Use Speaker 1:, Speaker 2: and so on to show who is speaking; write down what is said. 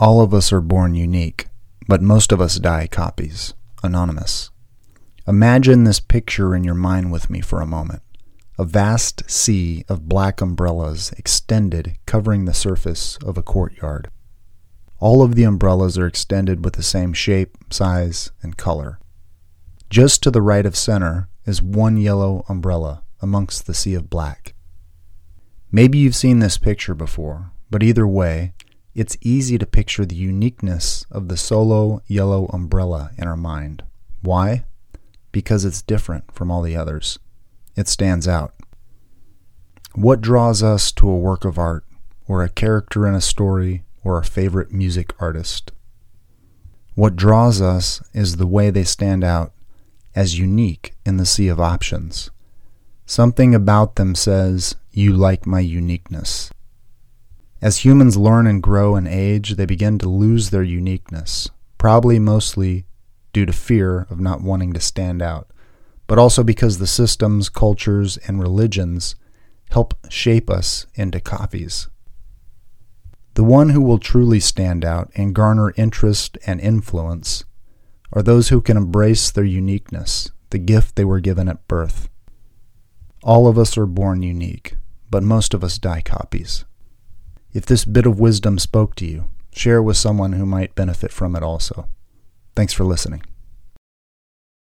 Speaker 1: All of us are born unique, but most of us die copies. Anonymous. Imagine this picture in your mind with me for a moment. A vast sea of black umbrellas extended, covering the surface of a courtyard. All of the umbrellas are extended with the same shape, size, and color. Just to the right of center is one yellow umbrella amongst the sea of black. Maybe you've seen this picture before, but either way, it's easy to picture the uniqueness of the solo yellow umbrella in our mind. Why? Because it's different from all the others. It stands out. What draws us to a work of art, or a character in a story, or a favorite music artist? What draws us is the way they stand out as unique in the sea of options. Something about them says, You like my uniqueness. As humans learn and grow and age, they begin to lose their uniqueness, probably mostly due to fear of not wanting to stand out, but also because the systems, cultures, and religions help shape us into copies. The one who will truly stand out and garner interest and influence are those who can embrace their uniqueness, the gift they were given at birth. All of us are born unique, but most of us die copies. If this bit of wisdom spoke to you, share it with someone who might benefit from it also. Thanks for listening.